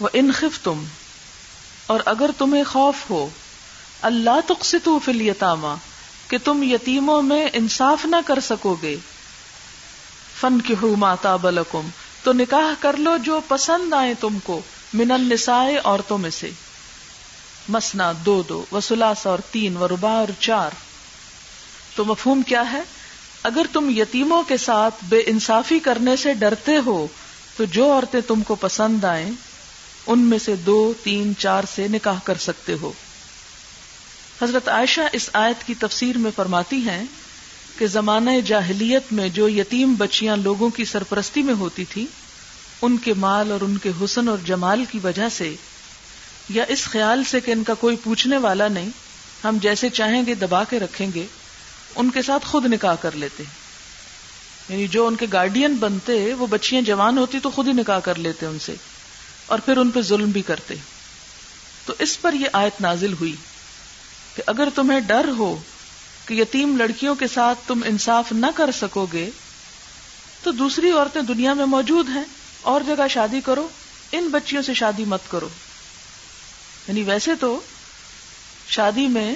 وہ انخف تم اور اگر تمہیں خوف ہو، اللہ تقسطو فی الیتاما کہ تم یتیموں میں انصاف نہ کر سکو گے۔ فن کی ماتا بلکم تو نکاح کر لو جو پسند آئے تم کو، من النساء عورتوں میں سے۔ مسنا دو دو وسلاس اور تین و ربا اور چار۔ تو مفہوم کیا ہے؟ اگر تم یتیموں کے ساتھ بے انصافی کرنے سے ڈرتے ہو، تو جو عورتیں تم کو پسند آئیں ان میں سے دو، تین، چار سے نکاح کر سکتے ہو۔ حضرت عائشہ اس آیت کی تفسیر میں فرماتی ہیں کہ زمانہ جاہلیت میں جو یتیم بچیاں لوگوں کی سرپرستی میں ہوتی تھی، ان کے مال اور ان کے حسن اور جمال کی وجہ سے، یا اس خیال سے کہ ان کا کوئی پوچھنے والا نہیں، ہم جیسے چاہیں گے دبا کے رکھیں گے، ان کے ساتھ خود نکاح کر لیتے۔ یعنی جو ان کے گارڈین بنتے، وہ بچیاں جوان ہوتی تو خود ہی نکاح کر لیتے ان سے۔ اور پھر ان پہ ظلم بھی کرتے۔ تو اس پر یہ آیت نازل ہوئی کہ اگر تمہیں ڈر ہو کہ یتیم لڑکیوں کے ساتھ تم انصاف نہ کر سکو گے تو دوسری عورتیں دنیا میں موجود ہیں، اور جگہ شادی کرو، ان بچیوں سے شادی مت کرو۔ یعنی ویسے تو شادی میں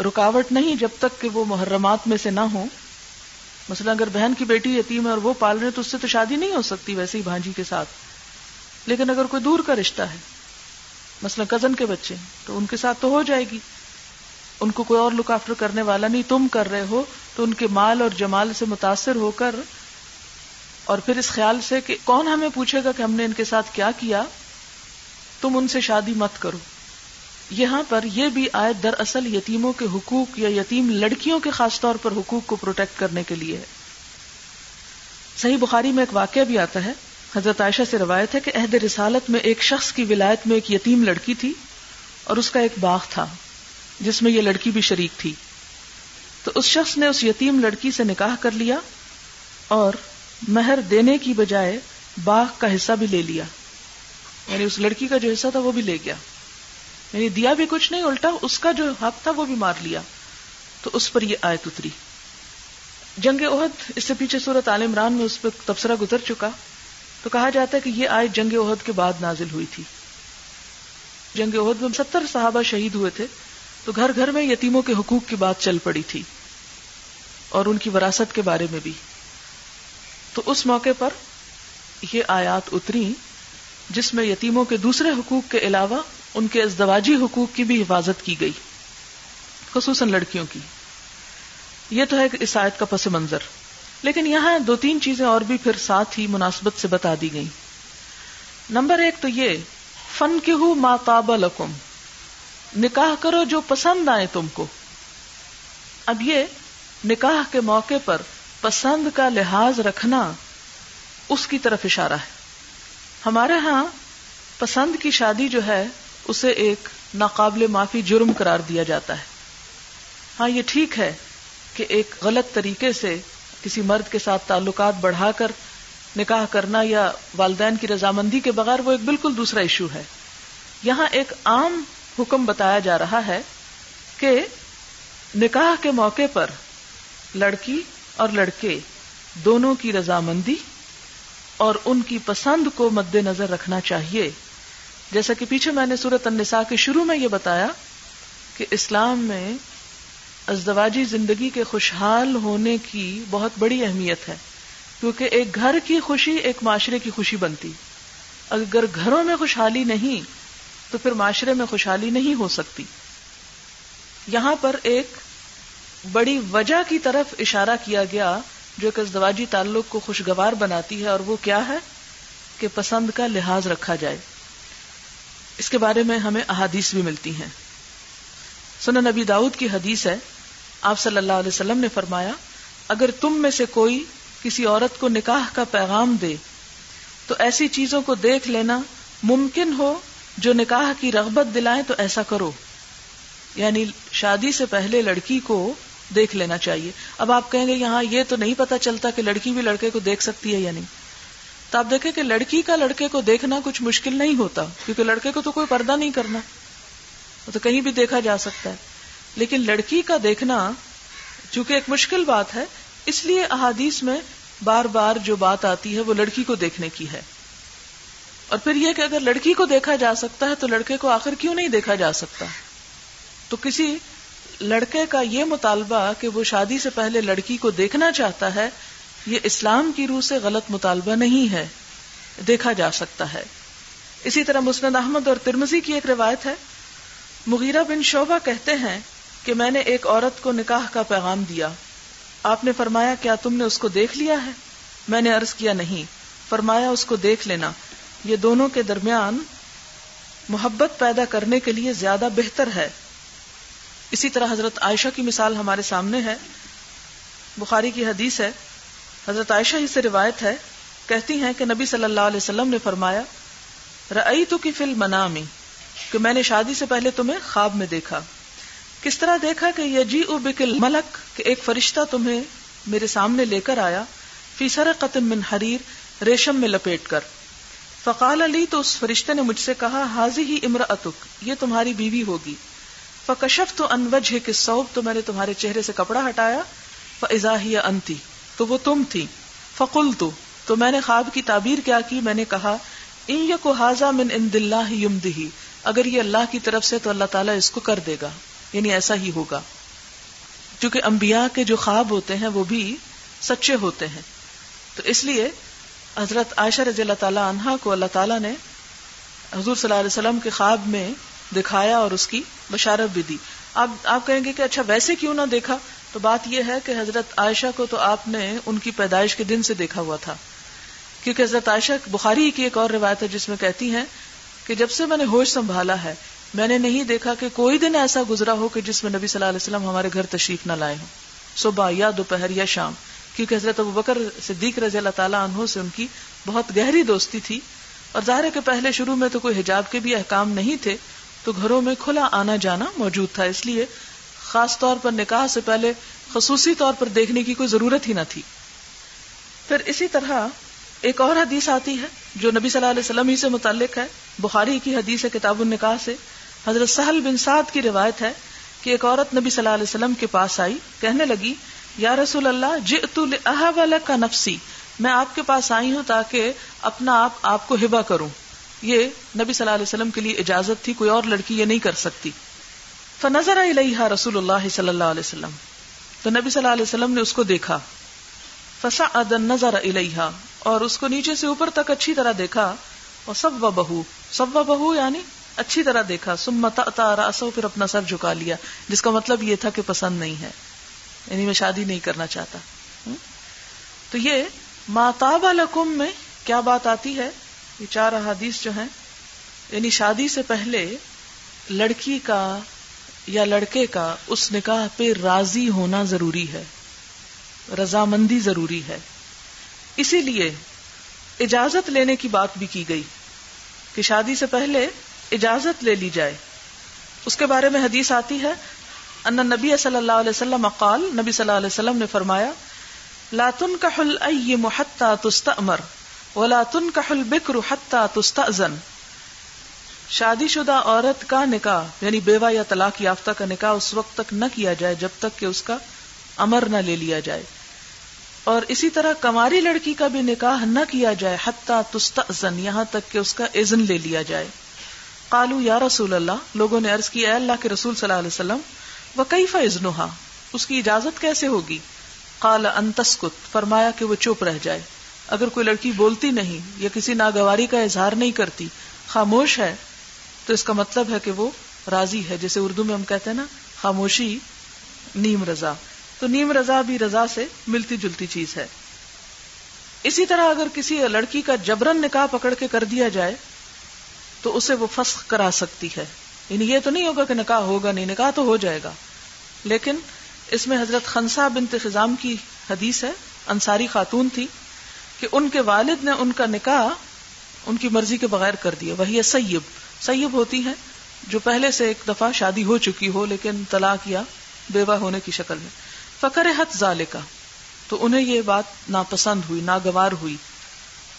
رکاوٹ نہیں جب تک کہ وہ محرمات میں سے نہ ہو مثلا اگر بہن کی بیٹی یتیم ہے اور وہ پال رہے تو اس سے تو شادی نہیں ہو سکتی ویسے ہی بھانجی کے ساتھ۔ لیکن اگر کوئی دور کا رشتہ ہے، مثلا کزن کے بچے، تو ان کے ساتھ تو ہو جائے گی۔ ان کو کوئی اور لک آفٹر کرنے والا نہیں، تم کر رہے ہو، تو ان کے مال اور جمال سے متاثر ہو کر، اور پھر اس خیال سے کہ کون ہمیں پوچھے گا کہ ہم نے ان کے ساتھ کیا کیا؟ تم ان سے شادی مت کرو۔ یہاں پر یہ بھی آئے دراصل یتیموں کے حقوق یا یتیم لڑکیوں کے خاص طور پر حقوق کو پروٹیکٹ کرنے کے لیے ہے۔ صحیح بخاری میں ایک واقعہ بھی آتا ہے۔ حضرت عائشہ سے روایت ہے کہ عہد رسالت میں ایک شخص کی ولایت میں ایک یتیم لڑکی تھی اور اس کا ایک باغ تھا، جس میں یہ لڑکی بھی شریک تھی۔ تو اس شخص نے اس یتیم لڑکی سے نکاح کر لیا اور مہر دینے کی بجائے باغ کا حصہ بھی لے لیا۔ یعنی اس لڑکی کا جو حصہ تھا وہ بھی لے گیا۔ یعنی دیا بھی کچھ نہیں، الٹا اس کا جو حق تھا وہ بھی مار لیا۔ تو اس پر یہ آیت اتری۔ جنگ عہد اس سے پیچھے صورت عال عمران میں اس پہ تبصرہ گزر چکا۔ تو کہا جاتا ہے کہ یہ آیت جنگ عہد کے بعد نازل ہوئی تھی۔ جنگ عہد میں ستر صحابہ شہید ہوئے تھے، تو گھر گھر میں یتیموں کے حقوق کی بات چل پڑی تھی، اور ان کی وراثت کے بارے میں بھی۔ تو اس موقع پر یہ آیات اتری، جس میں یتیموں کے دوسرے حقوق کے علاوہ ان کے ازدواجی حقوق کی بھی حفاظت کی گئی، خصوصاً لڑکیوں کی۔ یہ تو ہے اس آیت کا پس منظر۔ لیکن یہاں دو تین چیزیں اور بھی پھر ساتھ ہی مناسبت سے بتا دی گئی نمبر ایک تو یہ فن کی ہوں ماتاب لکم نکاح کرو جو پسند آئے تم کو۔ اب یہ، نکاح کے موقع پر پسند کا لحاظ رکھنا اس کی طرف اشارہ ہے۔ ہمارے ہاں پسند کی شادی جو ہے، اسے ایک ناقابل معافی جرم قرار دیا جاتا ہے۔ ہاں یہ ٹھیک ہے کہ ایک غلط طریقے سے کسی مرد کے ساتھ تعلقات بڑھا کر نکاح کرنا یا والدین کی رضامندی کے بغیر وہ ایک بالکل دوسرا ایشو ہے۔ یہاں ایک عام حکم بتایا جا رہا ہے کہ نکاح کے موقع پر لڑکی اور لڑکے دونوں کی رضامندی اور ان کی پسند کو مد نظر رکھنا چاہیے۔ جیسا کہ پیچھے میں نے سورت النساء کے شروع میں یہ بتایا کہ اسلام میں ازدواجی زندگی کے خوشحال ہونے کی بہت بڑی اہمیت ہے، کیونکہ ایک گھر کی خوشی ایک معاشرے کی خوشی بنتی۔ اگر گھروں میں خوشحالی نہیں، تو پھر معاشرے میں خوشحالی نہیں ہو سکتی۔ یہاں پر ایک بڑی وجہ کی طرف اشارہ کیا گیا، جو ایک ازدواجی تعلق کو خوشگوار بناتی ہے، اور وہ کیا ہے؟ کہ پسند کا لحاظ رکھا جائے۔ اس کے بارے میں ہمیں احادیث بھی ملتی ہیں۔ سنن نبی داؤد کی حدیث ہے آپ صلی اللہ علیہ وسلم نے فرمایا، اگر تم میں سے کوئی کسی عورت کو نکاح کا پیغام دے، تو ایسی چیزوں کو دیکھ لینا ممکن ہو، جو نکاح کی رغبت دلائیں تو ایسا کرو۔ یعنی شادی سے پہلے لڑکی کو دیکھ لینا چاہیے۔ اب آپ کہیں گے، یہاں یہ تو نہیں پتا چلتا کہ لڑکی بھی لڑکے کو دیکھ سکتی ہے یا نہیں۔ تو آپ دیکھیں کہ لڑکی کا لڑکے کو دیکھنا کچھ مشکل نہیں ہوتا، کیونکہ لڑکے کو تو کوئی پردہ نہیں کرنا۔ وہ تو کہیں بھی دیکھا جا سکتا ہے۔ لیکن لڑکی کا دیکھنا چونکہ ایک مشکل بات ہے، اس لیے احادیث میں بار بار جو بات آتی ہے وہ لڑکی کو دیکھنے کی ہے۔ اور پھر یہ کہ اگر لڑکی کو دیکھا جا سکتا ہے تو لڑکے کو آخر کیوں نہیں دیکھا جا سکتا؟ تو کسی لڑکے کا یہ مطالبہ کہ وہ شادی سے پہلے لڑکی کو دیکھنا چاہتا ہے، یہ اسلام کی روح سے غلط مطالبہ نہیں ہے، دیکھا جا سکتا ہے۔ اسی طرح مسند احمد اور ترمزی کی ایک روایت ہے، مغیرہ بن شعبہ کہتے ہیں کہ میں نے ایک عورت کو نکاح کا پیغام دیا۔ آپ نے فرمایا، کیا تم نے اس کو دیکھ لیا ہے؟ میں نے عرض کیا، نہیں۔ فرمایا، اس کو دیکھ لینا۔ یہ دونوں کے درمیان محبت پیدا کرنے کے لیے زیادہ بہتر ہے۔ اسی طرح حضرت عائشہ کی مثال ہمارے سامنے ہے۔ بخاری کی حدیث ہے۔ حضرت عائشہ ہی سے روایت ہے۔ کہتی ہیں کہ نبی صلی اللہ علیہ وسلم نے فرمایا رئی تو کی فل منامی کہ میں نے شادی سے پہلے تمہیں خواب میں دیکھا۔ کس طرح دیکھا کہ یہ جی او بکل ملک کہ ایک فرشتہ تمہیں میرے سامنے لے کر آیا فیسر قتم من حریر، ریشم میں لپیٹ کر۔ فقال علی تو اس فرشتے نے مجھ سے کہا حاضی ہی امر اتک یہ تمہاری بیوی ہوگی۔ فکشف تو انوج کے سوب تو میں نے تمہارے چہرے سے کپڑا ہٹایا۔ فضا انتی تو وہ تم تھی۔ فقل تو تو میں نے خواب کی تعبیر کیا کی، میں نے کہا، ان کو حاضا من ان دلہ یم دہی اگر یہ اللہ کی طرف سے تو اللہ تعالیٰ اس کو کر دے گا۔ یعنی ایسا ہی ہوگا۔ کیونکہ انبیاء کے جو خواب ہوتے ہیں وہ بھی سچے ہوتے ہیں۔ تو اس لیے حضرت عائشہ رضی اللہ تعالیٰ عنہا کو اللہ تعالیٰ نے حضور صلی اللہ علیہ وسلم کے خواب میں دکھایا اور اس کی بشارت بھی دی۔ اب آپ کہیں گے کہ اچھا ویسے کیوں نہ دیکھا؟ تو بات یہ ہے کہ حضرت عائشہ کو تو آپ نے ان کی پیدائش کے دن سے دیکھا ہوا تھا۔ کیونکہ حضرت عائشہ بخاری کی ایک اور روایت ہے جس میں کہتی ہیں کہ جب سے میں نے ہوش سنبھالا ہے میں نے نہیں دیکھا کہ کوئی دن ایسا گزرا ہو کہ جس میں نبی صلی اللہ علیہ وسلم ہمارے گھر تشریف نہ لائے ہوں۔ صبح یا دوپہر یا شام۔ کیونکہ حضرت ابو بکر صدیق رضی اللہ تعالیٰ عنہ سے ان کی بہت گہری دوستی تھی۔ اور ظاہر ہے کہ پہلے شروع میں تو کوئی حجاب کے بھی احکام نہیں تھے، تو گھروں میں کھلا آنا جانا موجود تھا۔ اس لیے خاص طور پر نکاح سے پہلے خصوصی طور پر دیکھنے کی کوئی ضرورت ہی نہ تھی۔ پھر اسی طرح ایک اور حدیث آتی ہے جو نبی صلی اللہ علیہ وسلم ہی سے متعلق ہے۔ بخاری کی حدیث ہے کتاب النکاح سے۔ حضرت سہل بن سعد کی روایت ہے کہ ایک عورت نبی صلی اللہ علیہ وسلم کے پاس آئی، کہنے لگی، یا رسول اللہ جئت کا نفسی، میں آپ کے پاس آئی ہوں تاکہ اپنا آپ آپ کو ہبا کروں۔ یہ نبی صلی اللہ علیہ وسلم کے لیے اجازت تھی، کوئی اور لڑکی یہ نہیں کر سکتی۔ فنظر الیہا رسول اللہ صلی اللہ علیہ وسلم۔ تو نبی صلی اللہ علیہ وسلم نے اس کو دیکھا۔ فسا نظر الیہا، اور اس کو نیچے سے اوپر تک اچھی طرح دیکھا۔ اور سب و بہو سب و بہو یعنی اچھی طرح دیکھا۔ سمت راسو پھر اپنا سر جھکا لیا۔ جس کا مطلب یہ تھا کہ پسند نہیں ہے۔ یعنی میں شادی نہیں کرنا چاہتا۔ تو یہ ماتاب الکم میں کیا بات آتی ہے؟ یہ چار احادیث جو ہیں یعنی شادی سے پہلے لڑکی کا یا لڑکے کا اس نکاح پہ راضی ہونا ضروری ہے۔ رضامندی ضروری ہے۔ اسی لیے اجازت لینے کی بات بھی کی گئی کہ شادی سے پہلے اجازت لے لی جائے۔ اس کے بارے میں حدیث آتی ہے، ان نبی صلی اللہ علیہ وسلم قال، نبی صلی اللہ علیہ وسلم نے فرمایا لاتن کا محتا تستمر ولا تن کا حل بکر حتا تستأذن۔ شادی شدہ عورت کا نکاح یعنی بیوہ یا طلاق یافتہ کا نکاح اس وقت تک نہ کیا جائے جب تک کہ اس کا امر نہ لے لیا جائے۔ اور اسی طرح کماری لڑکی کا بھی نکاح نہ کیا جائے، حتیٰ تستأذن، یہاں تک کہ اس کا اذن لے لیا جائے۔ قالو یا رسول اللہ، لوگوں نے عرض کی اے اللہ کے رسول صلی اللہ علیہ وسلم وہ کئی اس کی اجازت کیسے ہوگی؟ قال انتسکت فرمایا کہ وہ چپ رہ جائے۔ اگر کوئی لڑکی بولتی نہیں یا کسی ناگواری کا اظہار نہیں کرتی، خاموش ہے، تو اس کا مطلب ہے کہ وہ راضی ہے۔ جیسے اردو میں ہم کہتے ہیں نا، خاموشی، نیم رضا۔ تو نیم رضا بھی رضا سے ملتی جلتی چیز ہے۔ اسی طرح اگر کسی لڑکی کا جبرن نکاح پکڑ کے کر دیا جائے تو اسے وہ فسخ کرا سکتی ہے۔ یعنی یہ تو نہیں ہوگا کہ نکاح ہوگا، نہیں، نکاح تو ہو جائے گا۔ لیکن اس میں حضرت خنسا بنت خزام کی حدیث ہے، انصاری خاتون تھی، کہ ان کے والد نے ان کا نکاح ان کی مرضی کے بغیر کر دیا۔ وہی سیب۔ سیب ہوتی ہے جو پہلے سے ایک دفعہ شادی ہو چکی ہو، لیکن طلاق یا بیوہ ہونے کی شکل میں۔ فکر حت ذالکا تو انہیں یہ بات ناپسند ہوئی، ناگوار ہوئی۔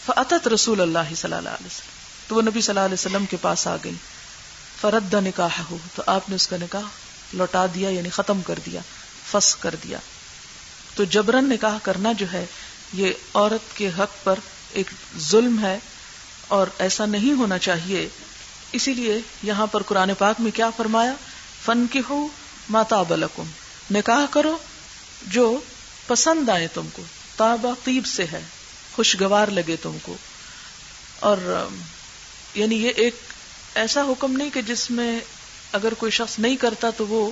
فعت رسول اللہ صلی اللہ علیہ وسلم۔ تو وہ نبی صلی اللہ علیہ وسلم کے پاس آ گئی۔ فرد نکاح ہو تو آپ نے اس کا نکاح لوٹا دیا یعنی ختم کر دیا فس کر دیا۔ تو جبرن نکاح کرنا جو ہے، یہ عورت کے حق پر ایک ظلم ہے اور ایسا نہیں ہونا چاہیے۔ اسی لیے یہاں پر قرآن پاک میں کیا فرمایا؟ فن کی ہو ماتا بلکم نکاح کرو جو پسند آئے تم کو تابا طیب سے ہے، خوشگوار لگے تم کو۔ اور یعنی یہ ایک ایسا حکم نہیں کہ جس میں اگر کوئی شخص نہیں کرتا تو وہ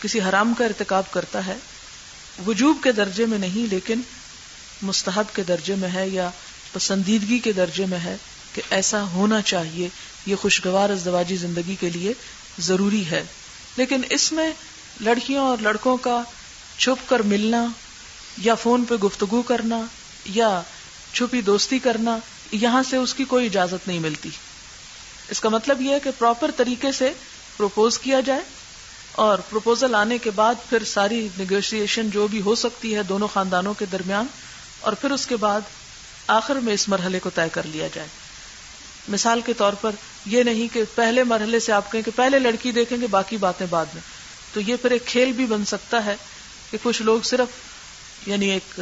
کسی حرام کا ارتکاب کرتا ہے۔ وجوب کے درجے میں نہیں، لیکن مستحب کے درجے میں ہے یا پسندیدگی کے درجے میں ہے کہ ایسا ہونا چاہیے۔ یہ خوشگوار ازدواجی زندگی کے لیے ضروری ہے۔ لیکن اس میں لڑکیوں اور لڑکوں کا چھپ کر ملنا یا فون پہ گفتگو کرنا یا چھپی دوستی کرنا یہاں سے اس کی کوئی اجازت نہیں ملتی۔ اس کا مطلب یہ ہے کہ پراپر طریقے سے پروپوز کیا جائے اور پروپوزل آنے کے بعد پھر ساری نیگوشیشن جو بھی ہو سکتی ہے دونوں خاندانوں کے درمیان اور پھر اس کے بعد آخر میں اس مرحلے کو طے کر لیا جائے۔ مثال کے طور پر یہ نہیں کہ پہلے مرحلے سے آپ کہیں کہ پہلے لڑکی دیکھیں گے باقی باتیں بعد میں۔ تو یہ پھر ایک کھیل بھی بن سکتا ہے کہ کچھ لوگ صرف یعنی ایک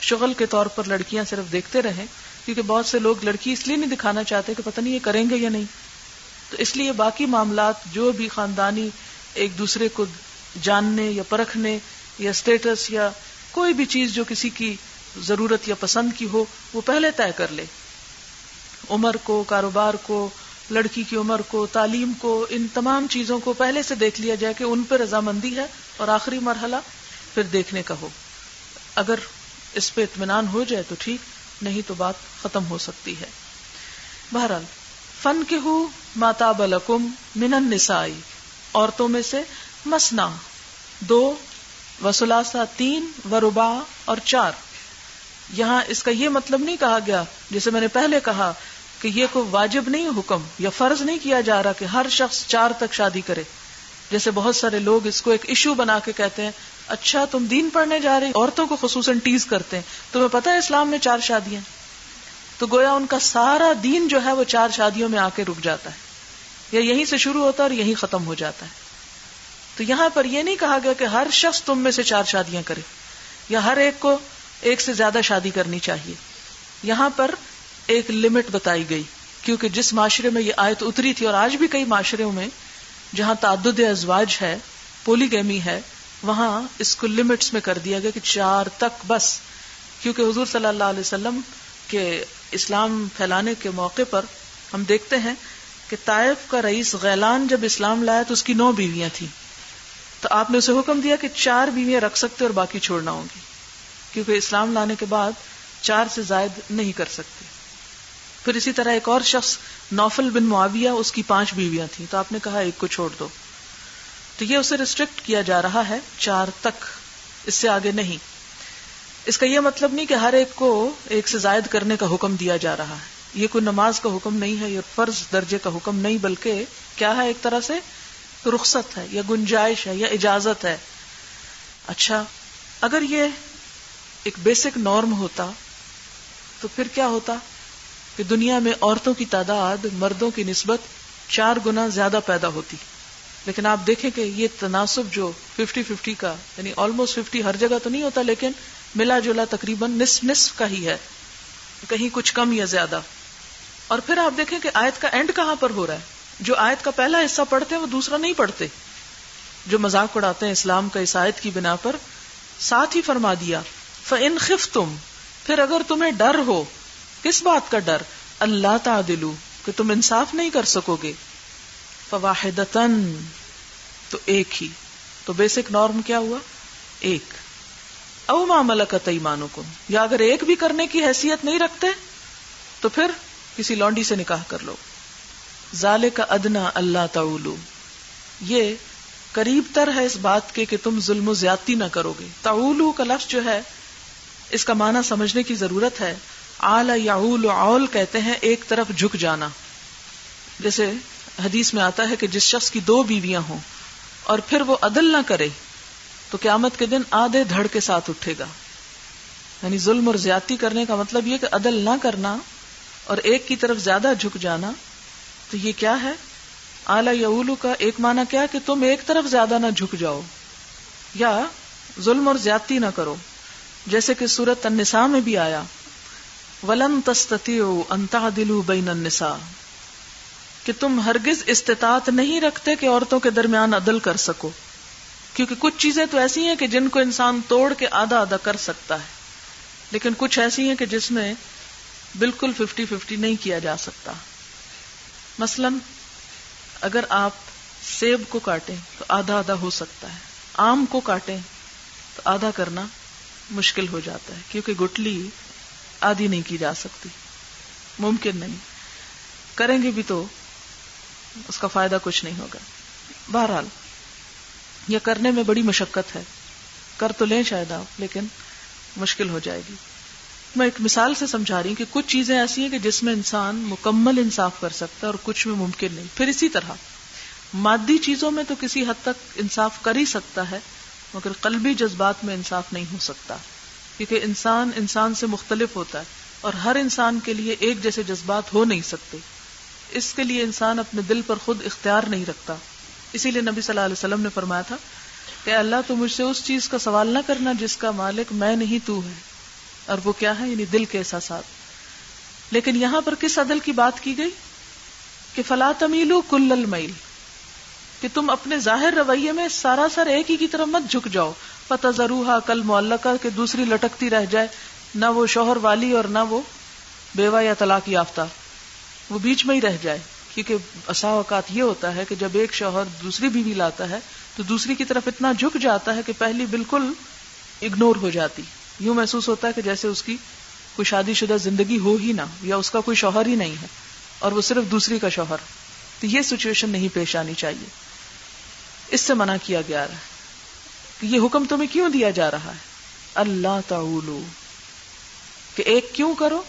شغل کے طور پر لڑکیاں صرف دیکھتے رہیں۔ کیونکہ بہت سے لوگ لڑکی اس لیے نہیں دکھانا چاہتے کہ پتہ نہیں یہ کریں گے یا نہیں۔ تو اس لیے باقی معاملات جو بھی خاندانی ایک دوسرے کو جاننے یا پرکھنے یا اسٹیٹس یا کوئی بھی چیز جو کسی کی ضرورت یا پسند کی ہو، وہ پہلے طے کر لے۔ عمر کو، کاروبار کو، لڑکی کی عمر کو، تعلیم کو، ان تمام چیزوں کو پہلے سے دیکھ لیا جائے کہ ان پہ رضامندی ہے اور آخری مرحلہ پھر دیکھنے کا ہو۔ اگر اس پہ اطمینان ہو جائے تو ٹھیک۔ نہیں تو بات ختم ہو سکتی ہے۔ بہرحال فن کے ہو ماتا بلکم من نسائی عورتوں میں سے مسنا، دو وسلاسا تین و ربا اور چار۔ یہاں اس کا یہ مطلب نہیں کہا گیا جسے میں نے پہلے کہا کہ یہ کوئی واجب نہیں حکم یا فرض نہیں کیا جا رہا کہ ہر شخص چار تک شادی کرے۔ جیسے بہت سارے لوگ اس کو ایک ایشو بنا کے کہتے ہیں اچھا تم دین پڑھنے جا رہے عورتوں کو خصوصاً ٹیز کرتے ہیں۔ تمہیں پتا ہے اسلام میں چار شادیاں۔ تو گویا ان کا سارا دین جو ہے وہ چار شادیوں میں آ کے رک جاتا ہے۔ یا یہیں سے شروع ہوتا ہے اور یہیں ختم ہو جاتا ہے۔ تو یہاں پر یہ نہیں کہا گیا کہ ہر شخص تم میں سے چار شادیاں کرے، یا ہر ایک کو ایک سے زیادہ شادی کرنی چاہیے۔ یہاں پر ایک لمٹ بتائی گئی، کیونکہ جس معاشرے میں یہ آیت اتری تھی اور آج بھی کئی معاشروں میں جہاں تعدد ازواج ہے پولی گیمی ہے وہاں اس کو لمٹس میں کر دیا گیا کہ چار تک بس، کیونکہ حضور صلی اللہ علیہ وسلم کے اسلام پھیلانے کے موقع پر ہم دیکھتے ہیں کہ طائف کا رئیس غیلان جب اسلام لایا تو اس کی نو بیویاں تھیں۔ تو آپ نے اسے حکم دیا کہ چار بیویاں رکھ سکتے اور باقی چھوڑنا ہوں گی کیونکہ اسلام لانے کے بعد چار سے زائد نہیں کر سکتے۔ پھر اسی طرح ایک اور شخص، نوفل بن معاویہ، اس کی پانچ بیویاں تھیں۔ تو آپ نے کہا ایک کو چھوڑ دو۔ تو یہ اسے ریسٹرکٹ کیا جا رہا ہے چار تک۔ اس سے آگے نہیں۔ اس کا یہ مطلب نہیں کہ ہر ایک کو ایک سے زائد کرنے کا حکم دیا جا رہا ہے۔ یہ کوئی نماز کا حکم نہیں ہے، یہ فرض درجے کا حکم نہیں، بلکہ کیا ہے ایک طرح سے؟ رخصت ہے یا گنجائش ہے یا اجازت ہے۔ اچھا اگر یہ ایک بیسک نارم ہوتا تو پھر کیا ہوتا؟ کہ دنیا میں عورتوں کی تعداد مردوں کی نسبت چار گنا زیادہ پیدا ہوتی۔ لیکن آپ دیکھیں کہ یہ تناسب جو ففٹی ففٹی کا یعنی آلموسٹ ففٹی ہر جگہ تو نہیں ہوتا، لیکن ملا جلا تقریباً نصف نصف کا ہی ہے۔ کہیں کچھ کم یا زیادہ۔ اور پھر آپ دیکھیں کہ آیت کا اینڈ کہاں پر ہو رہا ہے؟ جو آیت کا پہلا حصہ پڑھتے ہیں، وہ دوسرا نہیں پڑھتے۔ جو مذاق اڑاتے ہیں اسلام کا اس آیت کی بنا پر، ساتھ ہی فرما دیا فن خف تم پھر اگر تمہیں ڈر ہو، کس بات کا ڈر؟ اللہ تعدلو، کہ تم انصاف نہیں کر سکو گے۔ فواہد تو ایک ہی۔ تو بیسک نارم کیا ہوا؟ ایک۔ او معاملہ کا ایمانوں کو یا اگر ایک بھی کرنے کی حیثیت نہیں رکھتے، تو پھر کسی لونڈی سے نکاح کر لو۔ ظال کا ادنا اللہ تعلو یہ قریب تر ہے اس بات کے کہ تم ظلم و زیادتی نہ کرو گے تعولو کا لفظ جو ہے، اس کا معنی سمجھنے کی ضرورت ہے۔ آل یعول اول کہتے ہیں، ایک طرف جھک جانا۔ جیسے حدیث میں آتا ہے کہ جس شخص کی دو بیویاں ہوں اور پھر وہ عدل نہ کرے، تو قیامت کے دن آدھے دھڑ کے ساتھ اٹھے گا۔ یعنی ظلم اور زیادتی کرنے کا مطلب یہ کہ عدل نہ کرنا اور ایک کی طرف زیادہ جھک جانا، تو یہ کیا ہے؟ اعلی یولو کا ایک معنی کیا کہ تم ایک طرف زیادہ نہ جھک جاؤ یا ظلم اور زیادتی نہ کرو، جیسے کہ سورت النساء میں بھی آیا۔ ولن تستتی انتا دلو بین النساء۔ کہ تم ہرگز استطاعت نہیں رکھتے کہ عورتوں کے درمیان عدل کر سکو۔ کیونکہ کچھ چیزیں تو ایسی ہیں کہ جن کو انسان توڑ کے آدھا آدھا کر سکتا ہے۔ لیکن کچھ ایسی ہیں کہ جس میں بالکل ففٹی ففٹی نہیں کیا جا سکتا۔ مثلا اگر آپ سیب کو کاٹیں تو آدھا آدھا ہو سکتا ہے۔ آم کو کاٹیں تو آدھا کرنا مشکل ہو جاتا ہے، کیونکہ گٹلی آدھی نہیں کی جا سکتی۔ ممکن نہیں۔ کریں گے بھی تو اس کا فائدہ کچھ نہیں ہوگا۔ بہرحال، یہ کرنے میں بڑی مشقت ہے۔ کر تو لیں شاید آپ، لیکن مشکل ہو جائے گی۔ میں ایک مثال سے سمجھا رہی ہوں کہ کچھ چیزیں ایسی ہیں کہ جس میں انسان مکمل انصاف کر سکتا ہے اور کچھ میں ممکن نہیں۔ پھر اسی طرح، مادی چیزوں میں تو کسی حد تک انصاف کر ہی سکتا ہے، مگر قلبی جذبات میں انصاف نہیں ہو سکتا۔ کیونکہ انسان انسان سے مختلف ہوتا ہے اور ہر انسان کے لیے ایک جیسے جذبات ہو نہیں سکتے۔ اس کے لیے انسان اپنے دل پر خود اختیار نہیں رکھتا۔ اسی لیے نبی صلی اللہ علیہ وسلم نے فرمایا تھا کہ اللہ تو مجھ سے اس چیز کا سوال نہ کرنا جس کا مالک میں نہیں تو ہے۔ اور وہ کیا ہے؟ یعنی دل کے احساسات۔ لیکن یہاں پر کس عدل کی بات کی گئی؟ کہ فلا تمیلو کل المیل۔ کہ تم اپنے ظاہر رویے میں سارا سر ایک ہی کی طرح مت جھک جاؤ۔ پتہ ضرور کل معلقہ کہ دوسری لٹکتی رہ جائے۔ نہ وہ شوہر والی اور نہ وہ بیوہ یا طلاق یافتہ۔ وہ بیچ میں ہی رہ جائے، کیونکہ اصا اوقات یہ ہوتا ہے کہ جب ایک شوہر دوسری بیوی لاتا ہے، تو دوسری کی طرف اتنا جھک جاتا ہے کہ پہلی بالکل اگنور ہو جاتی۔ یوں محسوس ہوتا ہے کہ جیسے اس کی کوئی شادی شدہ زندگی ہو ہی نہ، یا اس کا کوئی شوہر ہی نہیں ہے، اور وہ صرف دوسری کا شوہر۔ تو یہ سچویشن نہیں پیش آنی چاہیے۔ اس سے منع کیا گیا ہے کہ یہ حکم تمہیں کیوں دیا جا رہا ہے؟ اللہ تعولو کہ ایک کیوں کرو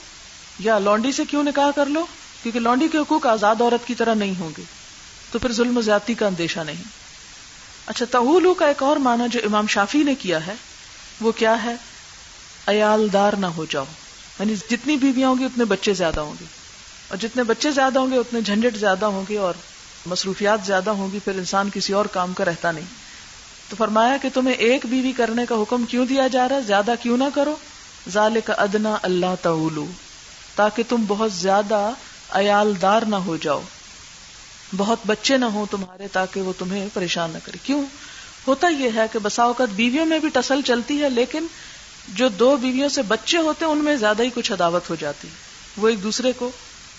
یا لانڈی سے کیوں نکاح کر لو؟ کیونکہ لانڈی کے حقوق آزاد عورت کی طرح نہیں ہوں گے۔ تو پھر ظلم و زیادتی کا اندیشہ نہیں۔ اچھا تہولو کا ایک اور معنی جو امام شافی نے کیا ہے، وہ کیا ہے؟ ایال دار نہ ہو جاؤ۔ یعنی جتنی بیویاں ہوں گی، اتنے بچے زیادہ ہوں گے۔ اور جتنے بچے زیادہ ہوں گے، اتنے جھنجٹ زیادہ ہوں گے اور مصروفیات زیادہ ہوں گی، پھر انسان کسی اور کام کا رہتا نہیں۔ تو فرمایا کہ تمہیں ایک بیوی کرنے کا حکم کیوں دیا جا رہا ہے؟ زیادہ کیوں نہ کرو؟ ظال کا ادنا اللہ تعولو تاکہ تم بہت زیادہ ایال دار نہ ہو جاؤ۔ بہت بچے نہ ہو تمہارے تاکہ وہ تمہیں پریشان نہ کرے۔ کیوں؟ ہوتا یہ ہے کہ بسا اوقات بیویوں میں بھی ٹسل چلتی ہے، لیکن جو دو بیویوں سے بچے ہوتے ہیں، ان میں زیادہ ہی کچھ عداوت ہو جاتی۔ وہ ایک دوسرے کو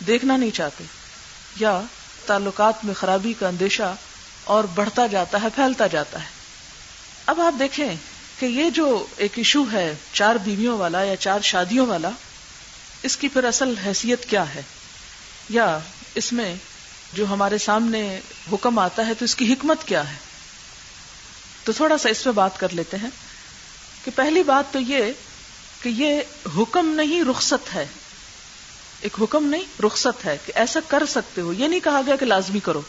دیکھنا نہیں چاہتے، یا تعلقات میں خرابی کا اندیشہ اور بڑھتا جاتا ہے، پھیلتا جاتا ہے۔ اب آپ دیکھیں کہ یہ جو ایک ایشو ہے، چار بیویوں والا یا چار شادیوں والا، اس کی پھر اصل حیثیت کیا ہے؟ یا اس میں جو ہمارے سامنے حکم آتا ہے تو اس کی حکمت کیا ہے؟ تو تھوڑا سا اس میں بات کر لیتے ہیں کہ پہلی بات تو یہ کہ یہ حکم نہیں رخصت ہے۔ ایک حکم نہیں، رخصت ہے کہ ایسا کر سکتے ہو، یہ نہیں کہا گیا کہ لازمی کرو۔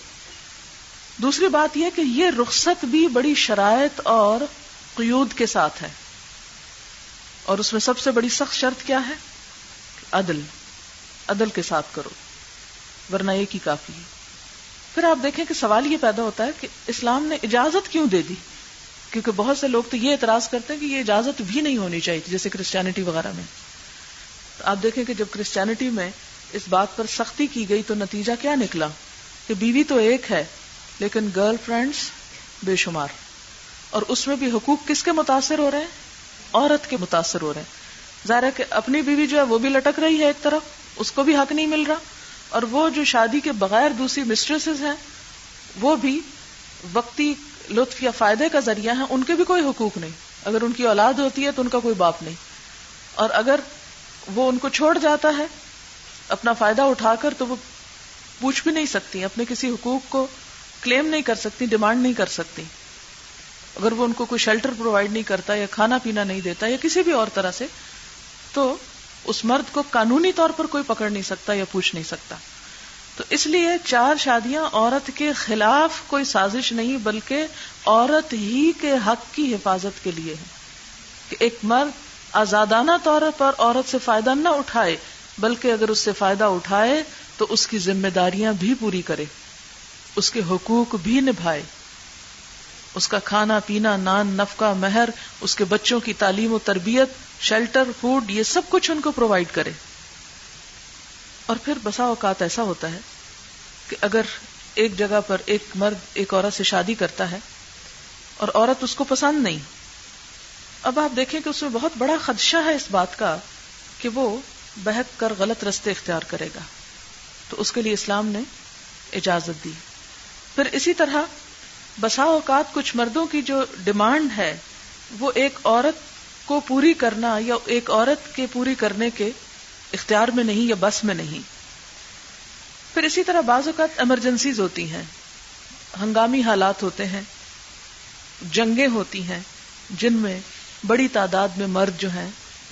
دوسری بات یہ کہ یہ رخصت بھی بڑی شرائط اور قیود کے ساتھ ہے۔ اور اس میں سب سے بڑی سخت شرط کیا ہے؟ عدل عدل کے ساتھ کرو۔ ورنہ ایک ہی کافی ہے۔ پھر آپ دیکھیں کہ سوال یہ پیدا ہوتا ہے کہ اسلام نے اجازت کیوں دے دی؟ کیونکہ بہت سے لوگ تو یہ اعتراض کرتے ہیں کہ یہ اجازت بھی نہیں ہونی چاہیے جیسے کرسچینٹی وغیرہ میں۔ تو آپ دیکھیں کہ جب کرسچینٹی میں اس بات پر سختی کی گئی تو نتیجہ کیا نکلا؟ کہ بیوی تو ایک ہے، لیکن گرل فرینڈس بے شمار۔ اور اس میں بھی حقوق کس کے متاثر ہو رہے ہیں؟ عورت کے متاثر ہو رہے ہیں۔ ظاہر ہے کہ اپنی بیوی جو ہے وہ بھی لٹک رہی ہے ایک طرف، اس کو بھی حق نہیں مل رہا۔ اور وہ جو شادی کے بغیر دوسری مسٹریس ہیں، وہ بھی وقتی لطف یا فائدے کا ذریعہ ہے ان کے بھی کوئی حقوق نہیں۔ اگر ان کی اولاد ہوتی ہے تو ان کا کوئی باپ نہیں۔ اور اگر وہ ان کو چھوڑ جاتا ہے، اپنا فائدہ اٹھا کر تو وہ پوچھ بھی نہیں سکتی، اپنے کسی حقوق کو کلیم نہیں کر سکتی ڈیمانڈ نہیں کر سکتی۔ اگر وہ ان کو کوئی شیلٹر پرووائڈ نہیں کرتا یا کھانا پینا نہیں دیتا یا کسی بھی اور طرح سے، تو اس مرد کو قانونی طور پر کوئی پکڑ نہیں سکتا یا پوچھ نہیں سکتا۔ تو اس لیے چار شادیاں عورت کے خلاف کوئی سازش نہیں، بلکہ عورت ہی کے حق کی حفاظت کے لیے ہے۔ کہ ایک مرد آزادانہ طور پر عورت سے فائدہ نہ اٹھائے، بلکہ اگر اس سے فائدہ اٹھائے تو اس کی ذمہ داریاں بھی پوری کرے۔ اس کے حقوق بھی نبھائے۔ اس کا کھانا پینا، نان، نفقہ، مہر، اس کے بچوں کی تعلیم و تربیت شیلٹر، فوڈ، یہ سب کچھ ان کو پرووائڈ کرے۔ اور پھر بسا اوقات ایسا ہوتا ہے کہ اگر ایک جگہ پر ایک مرد، ایک عورت سے شادی کرتا ہے اور عورت اس کو پسند نہیں۔ اب آپ دیکھیں کہ اس میں بہت بڑا خدشہ ہے اس بات کا کہ وہ بہک کر غلط رستے اختیار کرے گا۔ تو اس کے لیے اسلام نے اجازت دی۔ پھر اسی طرح بسا اوقات کچھ مردوں کی جو ڈیمانڈ ہے، وہ ایک عورت کو پوری کرنا یا ایک عورت کے پوری کرنے کے اختیار میں نہیں یا بس میں نہیں۔ پھر اسی طرح بعض اوقات ایمرجنسیز ہوتی ہیں، ہنگامی حالات ہوتے ہیں، جنگیں ہوتی ہیں، جن میں بڑی تعداد میں مرد جو ہیں،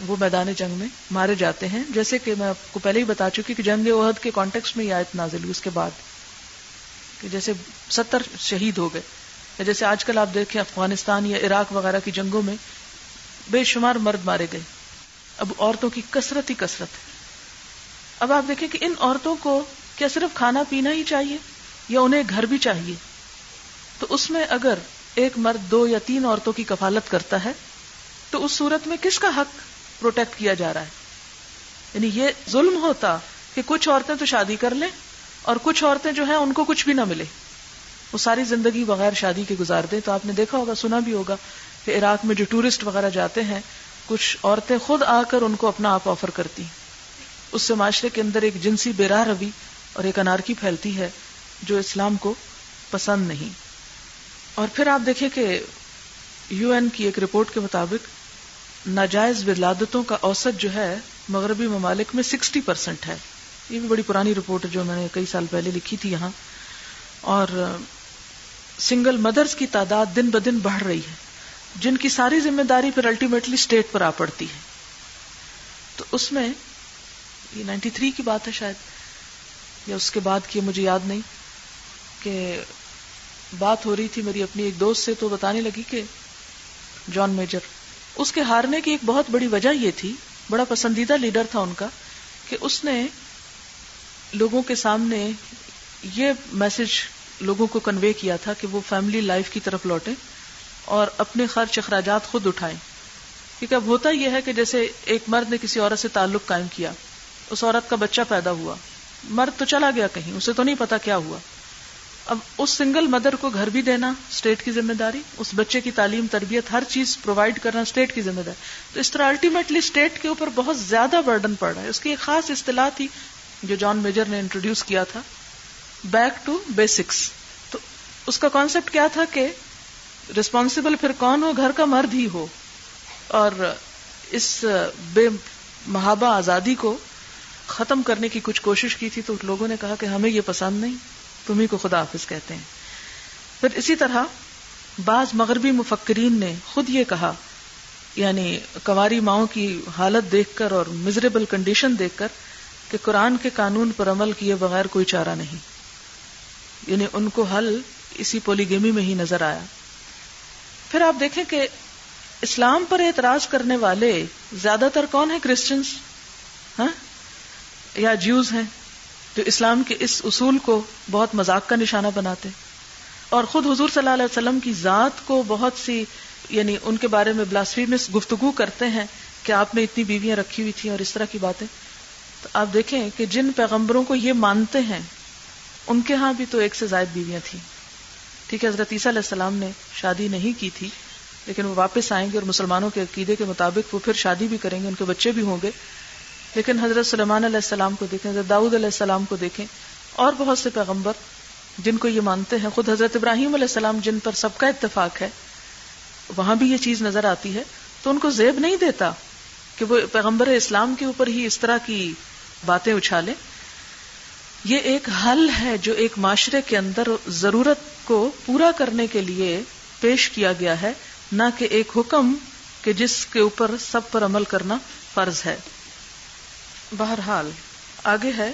وہ میدان جنگ میں مارے جاتے ہیں۔ جیسے کہ میں آپ کو پہلے ہی بتا چکی کہ جنگ عہد کے کانٹیکس میں یہ آیت نازل ہوئی، اس کے بعد کہ جیسے ستر شہید ہو گئے۔ جیسے آج کل آپ دیکھیں افغانستان یا عراق وغیرہ کی جنگوں میں بے شمار مرد مارے گئے۔ اب عورتوں کی کثرت ہی کثرت۔ ہے اب آپ دیکھیں کہ ان عورتوں کو کیا صرف کھانا پینا ہی چاہیے یا انہیں گھر بھی چاہیے؟ تو اس میں اگر ایک مرد دو یا تین عورتوں کی کفالت کرتا ہے، تو اس صورت میں کس کا حق پروٹیکٹ کیا جا رہا ہے؟ یعنی یہ ظلم ہوتا کہ کچھ عورتیں تو شادی کر لیں اور کچھ عورتیں جو ہیں ان کو کچھ بھی نہ ملے۔ وہ ساری زندگی بغیر شادی کے گزار دیں تو آپ نے دیکھا ہوگا، سنا بھی ہوگا کہ عراق میں جو ٹورسٹ وغیرہ جاتے ہیں، کچھ عورتیں خود آ کر ان کو اپنا آپ آفر کرتی ہیں۔ اس سے معاشرے کے اندر ایک جنسی بیراہ روی اور ایک انارکی پھیلتی ہے جو اسلام کو پسند نہیں۔ اور پھر آپ دیکھیں کہ یو این کی ایک رپورٹ کے مطابق ناجائز ولادتوں کا اوسط جو ہے، مغربی ممالک میں سکسٹی پرسینٹ ہے۔ یہ بھی بڑی پرانی رپورٹ ہے جو میں نے کئی سال پہلے لکھی تھی یہاں۔ اور سنگل مدرس کی تعداد دن بدن بڑھ رہی ہے۔ جن کی ساری ذمہ داری پھر الٹیمیٹلی اسٹیٹ پر آ پڑتی ہے۔ تو اس میں یہ نائنٹی تھری کی بات ہے شاید، یا اس کے بعد کی مجھے یاد نہیں، کہ بات ہو رہی تھی میری اپنی ایک دوست سے، تو بتانے لگی کہ جان میجر، اس کے ہارنے کی ایک بہت بڑی وجہ یہ تھی، بڑا پسندیدہ لیڈر تھا ان کا، کہ اس نے لوگوں کے سامنے یہ میسج لوگوں کو کنوے کیا تھا کہ وہ فیملی لائف کی طرف لوٹے اور اپنے خرچ اخراجات خود اٹھائیں۔ کیونکہ اب ہوتا یہ ہے کہ جیسے ایک مرد نے کسی عورت سے تعلق قائم کیا، اس عورت کا بچہ پیدا ہوا۔ مرد تو چلا گیا کہیں، اسے تو نہیں پتا کیا ہوا۔ اب اس سنگل مدر کو گھر بھی دینا اسٹیٹ کی ذمہ داری، اس بچے کی تعلیم، تربیت، ہر چیز پرووائڈ کرنا اسٹیٹ کی ذمہ داری۔ تو اس طرح الٹیمیٹلی اسٹیٹ کے اوپر بہت زیادہ برڈن پڑ رہا ہے۔ اس کی ایک خاص اصطلاح تھی جو جان میجر نے انٹروڈیوس کیا تھا بیک ٹو بیسکس تو اس کا کانسیپٹ کیا تھا کہ ریسپانسبل پھر کون ہو؟ گھر کا مرد ہی ہو۔ اور اس بے محابہ آزادی کو ختم کرنے کی کچھ کوشش کی تھی تو لوگوں نے کہا کہ ہمیں یہ پسند نہیں تمہیں کو خدا حافظ کہتے ہیں۔ پھر اسی طرح بعض مغربی مفکرین نے خود یہ کہا یعنی کماری ماؤں کی حالت دیکھ کر اور مزریبل کنڈیشن دیکھ کر کہ قرآن کے قانون پر عمل کیے بغیر کوئی چارہ نہیں۔ یعنی ان کو حل اسی پولیگیمی میں ہی نظر آیا۔ پھر آپ دیکھیں کہ اسلام پر اعتراض کرنے والے زیادہ تر کون ہیں کرسچنس ہاں؟ یا جیوز ہیں جو اسلام کے اس اصول کو بہت مذاق کا نشانہ بناتے اور خود حضور صلی اللہ علیہ وسلم کی ذات کو بہت سی یعنی ان کے بارے میں بلاسفی میں گفتگو کرتے ہیں کہ آپ نے اتنی بیویاں رکھی ہوئی تھیں اور اس طرح کی باتیں۔ تو آپ دیکھیں کہ جن پیغمبروں کو یہ مانتے ہیں، ان کے ہاں بھی تو ایک سے زائد بیویاں تھیں۔ ٹھیک ہے، حضرت عیسیٰ علیہ السلام نے شادی نہیں کی تھی، لیکن وہ واپس آئیں گے اور مسلمانوں کے عقیدے کے مطابق وہ پھر شادی بھی کریں گے، ان کے بچے بھی ہوں گے۔ لیکن حضرت سلمان علیہ السلام کو دیکھیں، حضرت داؤد علیہ السلام کو دیکھیں، اور بہت سے پیغمبر جن کو یہ مانتے ہیں، خود حضرت ابراہیم علیہ السلام جن پر سب کا اتفاق ہے، وہاں بھی یہ چیز نظر آتی ہے۔ تو ان کو زیب نہیں دیتا کہ وہ پیغمبر اسلام کے اوپر ہی اس طرح کی باتیں اچھالے یہ ایک حل ہے جو ایک معاشرے کے اندر ضرورت کو پورا کرنے کے لیے پیش کیا گیا ہے، نہ کہ ایک حکم کہ جس کے اوپر سب پر عمل کرنا فرض ہے۔ بہرحال، آگے ہے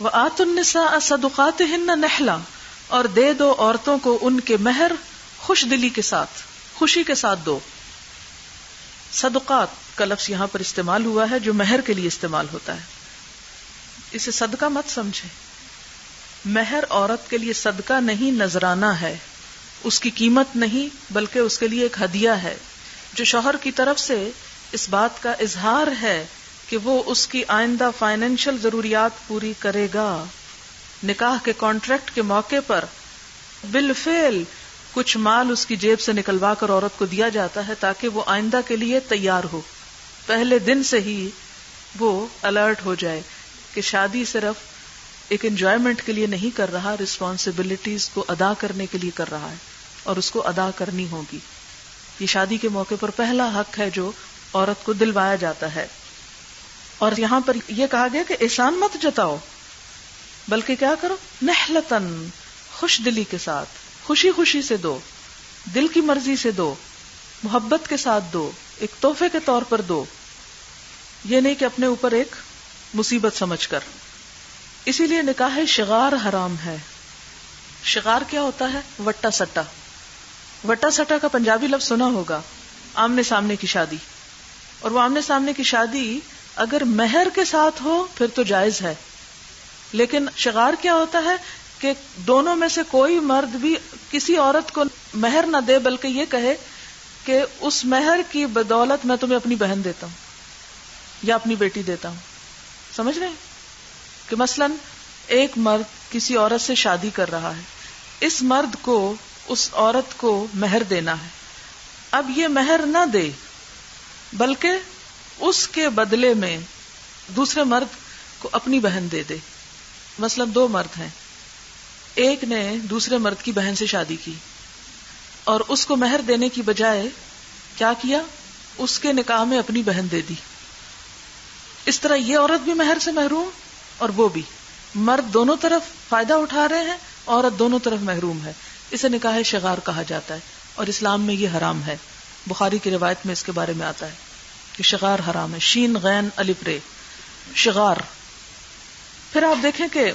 وہ آت النسا صدقات ہن نہلا اور دے دو عورتوں کو ان کے مہر خوش دلی کے ساتھ، خوشی کے ساتھ دو۔ صدقات کا لفظ یہاں پر استعمال ہوا ہے جو مہر کے لیے استعمال ہوتا ہے۔ اسے صدقہ مت سمجھے۔ مہر عورت کے لیے صدقہ نہیں نذرانہ ہے۔ اس کی قیمت نہیں، بلکہ اس کے لیے ایک ہدیہ ہے۔ جو شوہر کی طرف سے اس بات کا اظہار ہے کہ وہ اس کی آئندہ فائنینشل ضروریات پوری کرے گا۔ نکاح کے کانٹریکٹ کے موقع پر بالفعل کچھ مال اس کی جیب سے نکلوا کر عورت کو دیا جاتا ہے تاکہ وہ آئندہ کے لیے تیار ہو۔ پہلے دن سے ہی وہ الرٹ ہو جائے۔ کہ شادی صرف ایک انجوائمنٹ کے لیے نہیں کر رہا ریسپانسبلٹیز کو ادا کرنے کے لیے کر رہا ہے اور اس کو ادا کرنی ہوگی۔ یہ شادی کے موقع پر پہلا حق ہے جو عورت کو دلوایا جاتا ہے۔ اور یہاں پر یہ کہا گیا کہ احسان مت جتاؤ، بلکہ کیا کرو؟ نہلتن خوش دلی کے ساتھ، خوشی خوشی سے دو، دل کی مرضی سے دو، محبت کے ساتھ دو، ایک تحفے کے طور پر دو۔ یہ نہیں کہ اپنے اوپر ایک مصیبت سمجھ کر۔ اسی لیے نکاح شغار حرام ہے۔ شغار کیا ہوتا ہے؟ وٹا سٹا۔ وٹا سٹا کا پنجابی لفظ سنا ہوگا، آمنے سامنے کی شادی۔ اور وہ آمنے سامنے کی شادی اگر مہر کے ساتھ ہو، پھر تو جائز ہے۔ لیکن شغار کیا ہوتا ہے کہ دونوں میں سے کوئی مرد بھی کسی عورت کو مہر نہ دے، بلکہ یہ کہے کہ اس مہر کی بدولت میں تمہیں اپنی بہن دیتا ہوں یا اپنی بیٹی دیتا ہوں۔ سمجھ رہے کہ مثلا ایک مرد کسی عورت سے شادی کر رہا ہے، اس مرد کو، اس عورت کو مہر دینا ہے۔ اب یہ مہر نہ دے، بلکہ اس کے بدلے میں دوسرے مرد کو اپنی بہن دے دے۔ مثلا دو مرد ہیں۔ ایک نے دوسرے مرد کی بہن سے شادی کی، اور اس کو مہر دینے کی بجائے کیا کیا؟ اس کے نکاح میں اپنی بہن دے دی۔ اس طرح یہ عورت بھی مہر سے محروم اور وہ بھی۔ مرد دونوں طرف فائدہ اٹھا رہے ہیں، عورت دونوں طرف محروم ہے۔ اسے نکاح شغار کہا جاتا ہے اور اسلام میں یہ حرام ہے۔ بخاری کی روایت میں اس کے بارے میں آتا ہے کہ شغار حرام ہے۔ شین، غین رے۔ شغار۔ پھر آپ دیکھیں کہ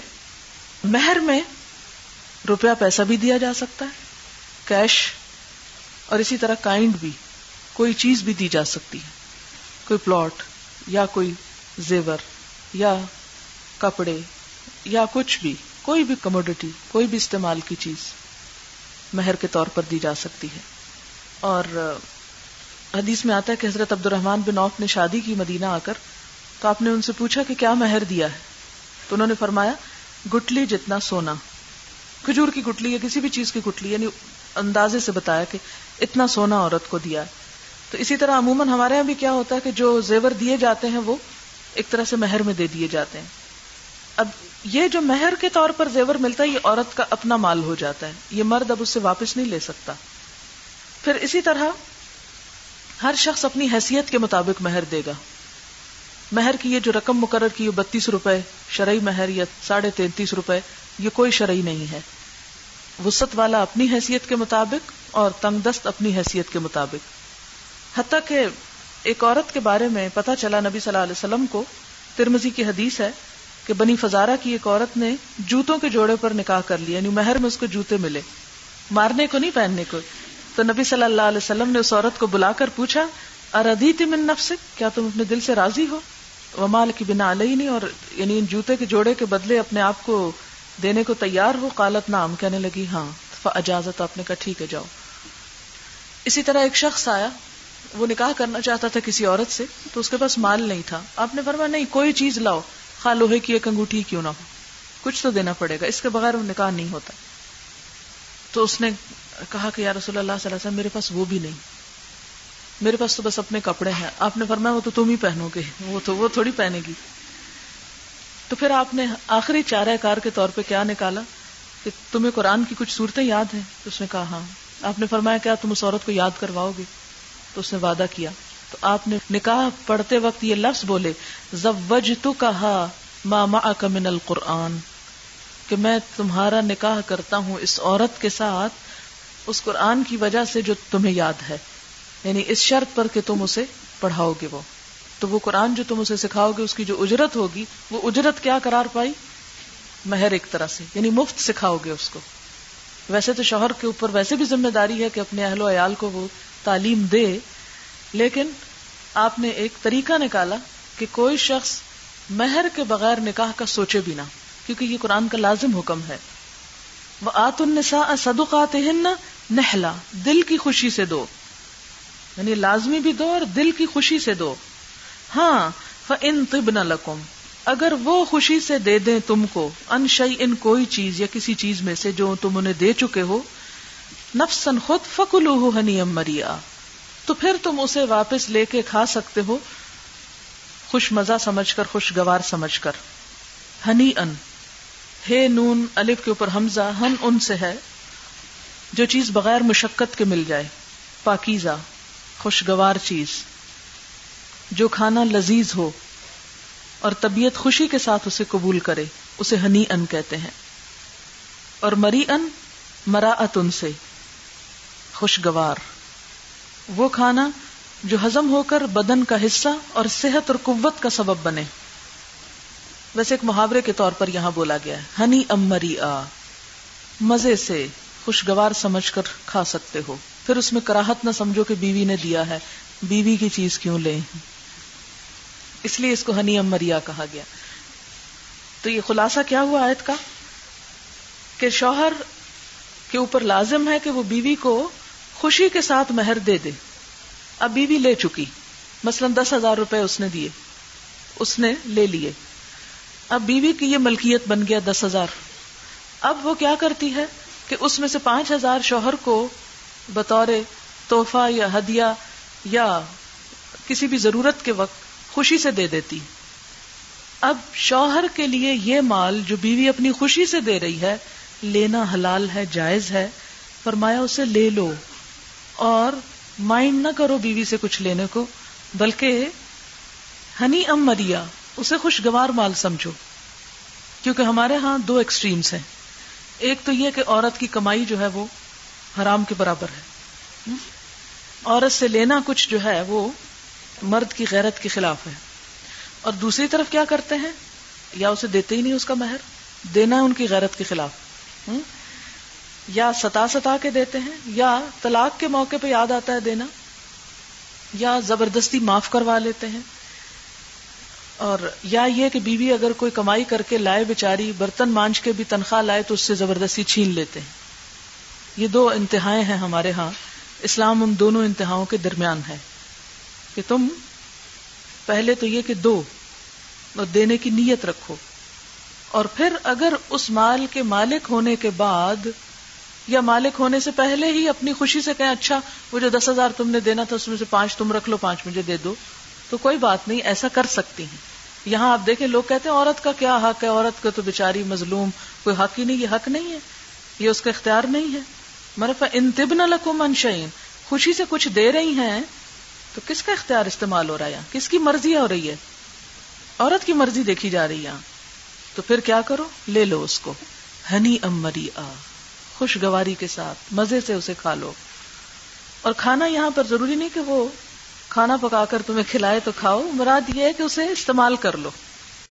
مہر میں روپیہ پیسہ بھی دیا جا سکتا ہے، کیش اور اسی طرح کائنڈ بھی۔ کوئی چیز بھی دی جا سکتی ہے۔ کوئی پلاٹ یا کوئی زیور یا کپڑے یا کچھ بھی، کوئی بھی کموڈیٹی کوئی بھی استعمال کی چیز مہر کے طور پر دی جا سکتی ہے۔ اور حدیث میں آتا ہے کہ حضرت عبد الرحمان بن اوف نے شادی کی مدینہ آ کر تو آپ نے ان سے پوچھا کہ کیا مہر دیا ہے؟ تو انہوں نے فرمایا، گٹلی جتنا سونا۔ کھجور کی گٹلی یا کسی بھی چیز کی گٹلی یعنی اندازے سے بتایا کہ اتنا سونا عورت کو دیا ہے۔ تو اسی طرح عموماً ہمارے یہاں بھی کیا ہوتا ہے کہ جو زیور دیے جاتے ہیں وہ ایک طرح سے مہر میں دے دیے جاتے ہیں۔ اب یہ جو مہر کے طور پر زیور ملتا ہے، یہ عورت کا اپنا مال ہو جاتا ہے۔ یہ مرد اب اس سے واپس نہیں لے سکتا۔ پھر اسی طرح ہر شخص اپنی حیثیت کے مطابق مہر دے گا۔ مہر کی یہ جو رقم مقرر کی بتیس روپے، شرعی مہر یا ساڑھے تینتیس روپے، یہ کوئی شرعی نہیں ہے۔ وسط والا اپنی حیثیت کے مطابق اور تنگ دست اپنی حیثیت کے مطابق۔ حتیٰ کہ ایک عورت کے بارے میں پتا چلا نبی صلی اللہ علیہ وسلم کو ترمزی کی حدیث ہے کہ بنی فزارہ کی ایک عورت نے جوتوں کے جوڑے پر نکاح کر لیا یعنی مہر میں اس کو جوتے ملے۔ مارنے کو نہیں، پہننے کو۔ تو نبی صلی اللہ علیہ وسلم نے اس عورت کو بلا کر پوچھا اردی من نفس کیا تم اپنے دل سے راضی ہو؟ وہ مال کی بنا علیہ نہیں اور یعنی ان جوتے کے جوڑے کے بدلے اپنے آپ کو دینے کو تیار ہو؟ قالت نام کہنے لگی ہاں اجازت آپ نے کہا، ٹھیک ہے، جاؤ۔ اسی طرح ایک شخص آیا وہ نکاح کرنا چاہتا تھا کسی عورت سے، تو اس کے پاس مال نہیں تھا۔ آپ نے فرمایا، نہیں، کوئی چیز لاؤ۔ خا لوہے کی ایک انگوٹھی کیوں نہ ہو۔ کچھ تو دینا پڑے گا۔ اس کے بغیر وہ نکاح نہیں ہوتا۔ تو اس نے کہا کہ، یا رسول اللہ صلی اللہ علیہ وسلم، میرے پاس وہ بھی نہیں۔ میرے پاس تو بس اپنے کپڑے ہیں۔ آپ نے فرمایا، وہ تو تم ہی پہنو گے۔ وہ تو، وہ تھوڑی پہنے گی۔ تو پھر آپ نے آخری چارہ کار کے طور پہ کیا نکالا؟ کہ تمہیں قرآن کی کچھ صورتیں یاد ہیں؟ اس نے کہا ہاں۔ آپ نے فرمایا، کیا تم اس عورت کو یاد کرواؤ گے؟ تو اس نے وعدہ کیا۔ تو آپ نے نکاح پڑھتے وقت یہ لفظ بولے زوج تو کہا ماما من القرآن کہ میں تمہارا نکاح کرتا ہوں اس عورت کے ساتھ اس قرآن کی وجہ سے جو تمہیں یاد ہے۔ یعنی اس شرط پر کہ تم اسے پڑھاؤ گے وہ۔ تو وہ قرآن جو تم اسے سکھاؤ گے، اس کی جو اجرت ہوگی، وہ اجرت کیا قرار پائی؟ مہر ایک طرح سے یعنی مفت سکھاؤ گے اس کو۔ ویسے تو شوہر کے اوپر ویسے بھی ذمہ داری ہے کہ اپنے اہل و عیال کو وہ تعلیم دے، لیکن آپ نے ایک طریقہ نکالا کہ کوئی شخص مہر کے بغیر نکاح کا سوچے بھی نہ، کیونکہ یہ قرآن کا لازم حکم ہے۔ وہ آت النسا صدقات نہلا دل کی خوشی سے دو۔ یعنی لازمی بھی دو اور دل کی خوشی سے دو۔ ہاں ان طب نہ لکم اگر وہ خوشی سے دے دیں تم کو، ان شعی ان کوئی چیز یا کسی چیز میں سے جو تم انہیں دے چکے ہو نفسن خود فکلو ہنی مریا تو پھر تم اسے واپس لے کے کھا سکتے ہو۔ خوش مزہ سمجھ کر خوشگوار سمجھ کر۔ ہنی ان ہے نون، الف کے اوپر حمزہ، ہن ان سے ہے۔ جو چیز بغیر مشقت کے مل جائے۔ پاکیزہ خوشگوار چیز۔ جو کھانا لذیذ ہو اور طبیعت خوشی کے ساتھ اسے قبول کرے، اسے ہنی ان کہتے ہیں۔ اور مری ان مرا ان سے۔ خوشگوار۔ وہ کھانا جو ہزم ہو کر بدن کا حصہ اور صحت اور قوت کا سبب بنے۔ ویسے ایک محاورے کے طور پر یہاں بولا گیا ہے، ہنی ام مری آ مزے سے خوشگوار سمجھ کر کھا سکتے ہو۔ پھر اس میں کراہت نہ سمجھو کہ بیوی نے دیا ہے۔ بیوی کی چیز کیوں لیں؟ اس لیے اس کو ہنی امریا کہا گیا۔ تو یہ خلاصہ کیا ہوا آیت کا؟ کہ شوہر کے اوپر لازم ہے کہ وہ بیوی کو خوشی کے ساتھ مہر دے دے۔ اب بیوی لے چکی۔ مثلا دس ہزار روپے اس نے دیے۔ اس نے لے لیے۔ اب بیوی کی یہ ملکیت بن گیا دس ہزار۔ اب وہ کیا کرتی ہے کہ اس میں سے پانچ ہزار شوہر کو بطور توحفہ یا ہدیہ یا کسی بھی ضرورت کے وقت خوشی سے دے دیتی۔ اب شوہر کے لیے یہ مال جو بیوی اپنی خوشی سے دے رہی ہے، لینا حلال ہے، جائز ہے، فرمایا اسے لے لو۔ اور مائنڈ نہ کرو بیوی سے کچھ لینے کو، بلکہ ہنی ام مریا، اسے خوشگوار مال سمجھو۔ کیونکہ ہمارے ہاں دو ایکسٹریمز ہیں۔ ایک تو یہ کہ عورت کی کمائی جو ہے وہ حرام کے برابر ہے۔ عورت سے لینا کچھ جو ہے وہ مرد کی غیرت کے خلاف ہے۔ اور دوسری طرف کیا کرتے ہیں؟ یا اسے دیتے ہی نہیں اس کا مہر، دینا ان کی غیرت کے خلاف۔ یا ستا ستا کے دیتے ہیں، یا طلاق کے موقع پہ یاد آتا ہے دینا، یا زبردستی معاف کروا لیتے ہیں۔ اور یا یہ کہ بیوی اگر کوئی کمائی کر کے لائے بیچاری، برتن مانج کے بھی تنخواہ لائے تو اس سے زبردستی چھین لیتے ہیں۔ یہ دو انتہائیں ہیں ہمارے ہاں۔ اسلام ان دونوں انتہاؤں کے درمیان ہے۔ کہ تم پہلے تو یہ کہ دو اور دینے کی نیت رکھو۔ اور پھر اگر اس مال کے مالک ہونے کے بعد یا مالک ہونے سے پہلے ہی اپنی خوشی سے کہیں اچھا وہ جو دس ہزار تم نے دینا تھا، اس میں سے پانچ تم رکھ لو، پانچ مجھے دے دو۔ تو کوئی بات نہیں، ایسا کر سکتی ہیں۔ یہاں آپ دیکھیں، لوگ کہتے ہیں، عورت کا کیا حق ہے؟ عورت کا تو بےچاری مظلوم، کوئی حق ہی نہیں، یہ حق نہیں ہے۔ یہ اس کا اختیار نہیں ہے۔ مرفا انتب نہ لکھو منشین خوشی سے کچھ دے رہی ہیں، تو کس کا اختیار استعمال ہو رہا ہے کس کی مرضی ہو رہی ہے؟ عورت کی مرضی دیکھی جا رہی ہے تو پھر کیا کرو؟ لے لو اس کو۔ ہنی امری آ خوشگواری کے ساتھ، مزے سے اسے کھا لو۔ اور کھانا یہاں پر ضروری نہیں کہ وہ کھانا پکا کر تمہیں کھلائے تو کھاؤ، مراد یہ ہے کہ اسے استعمال کر لو۔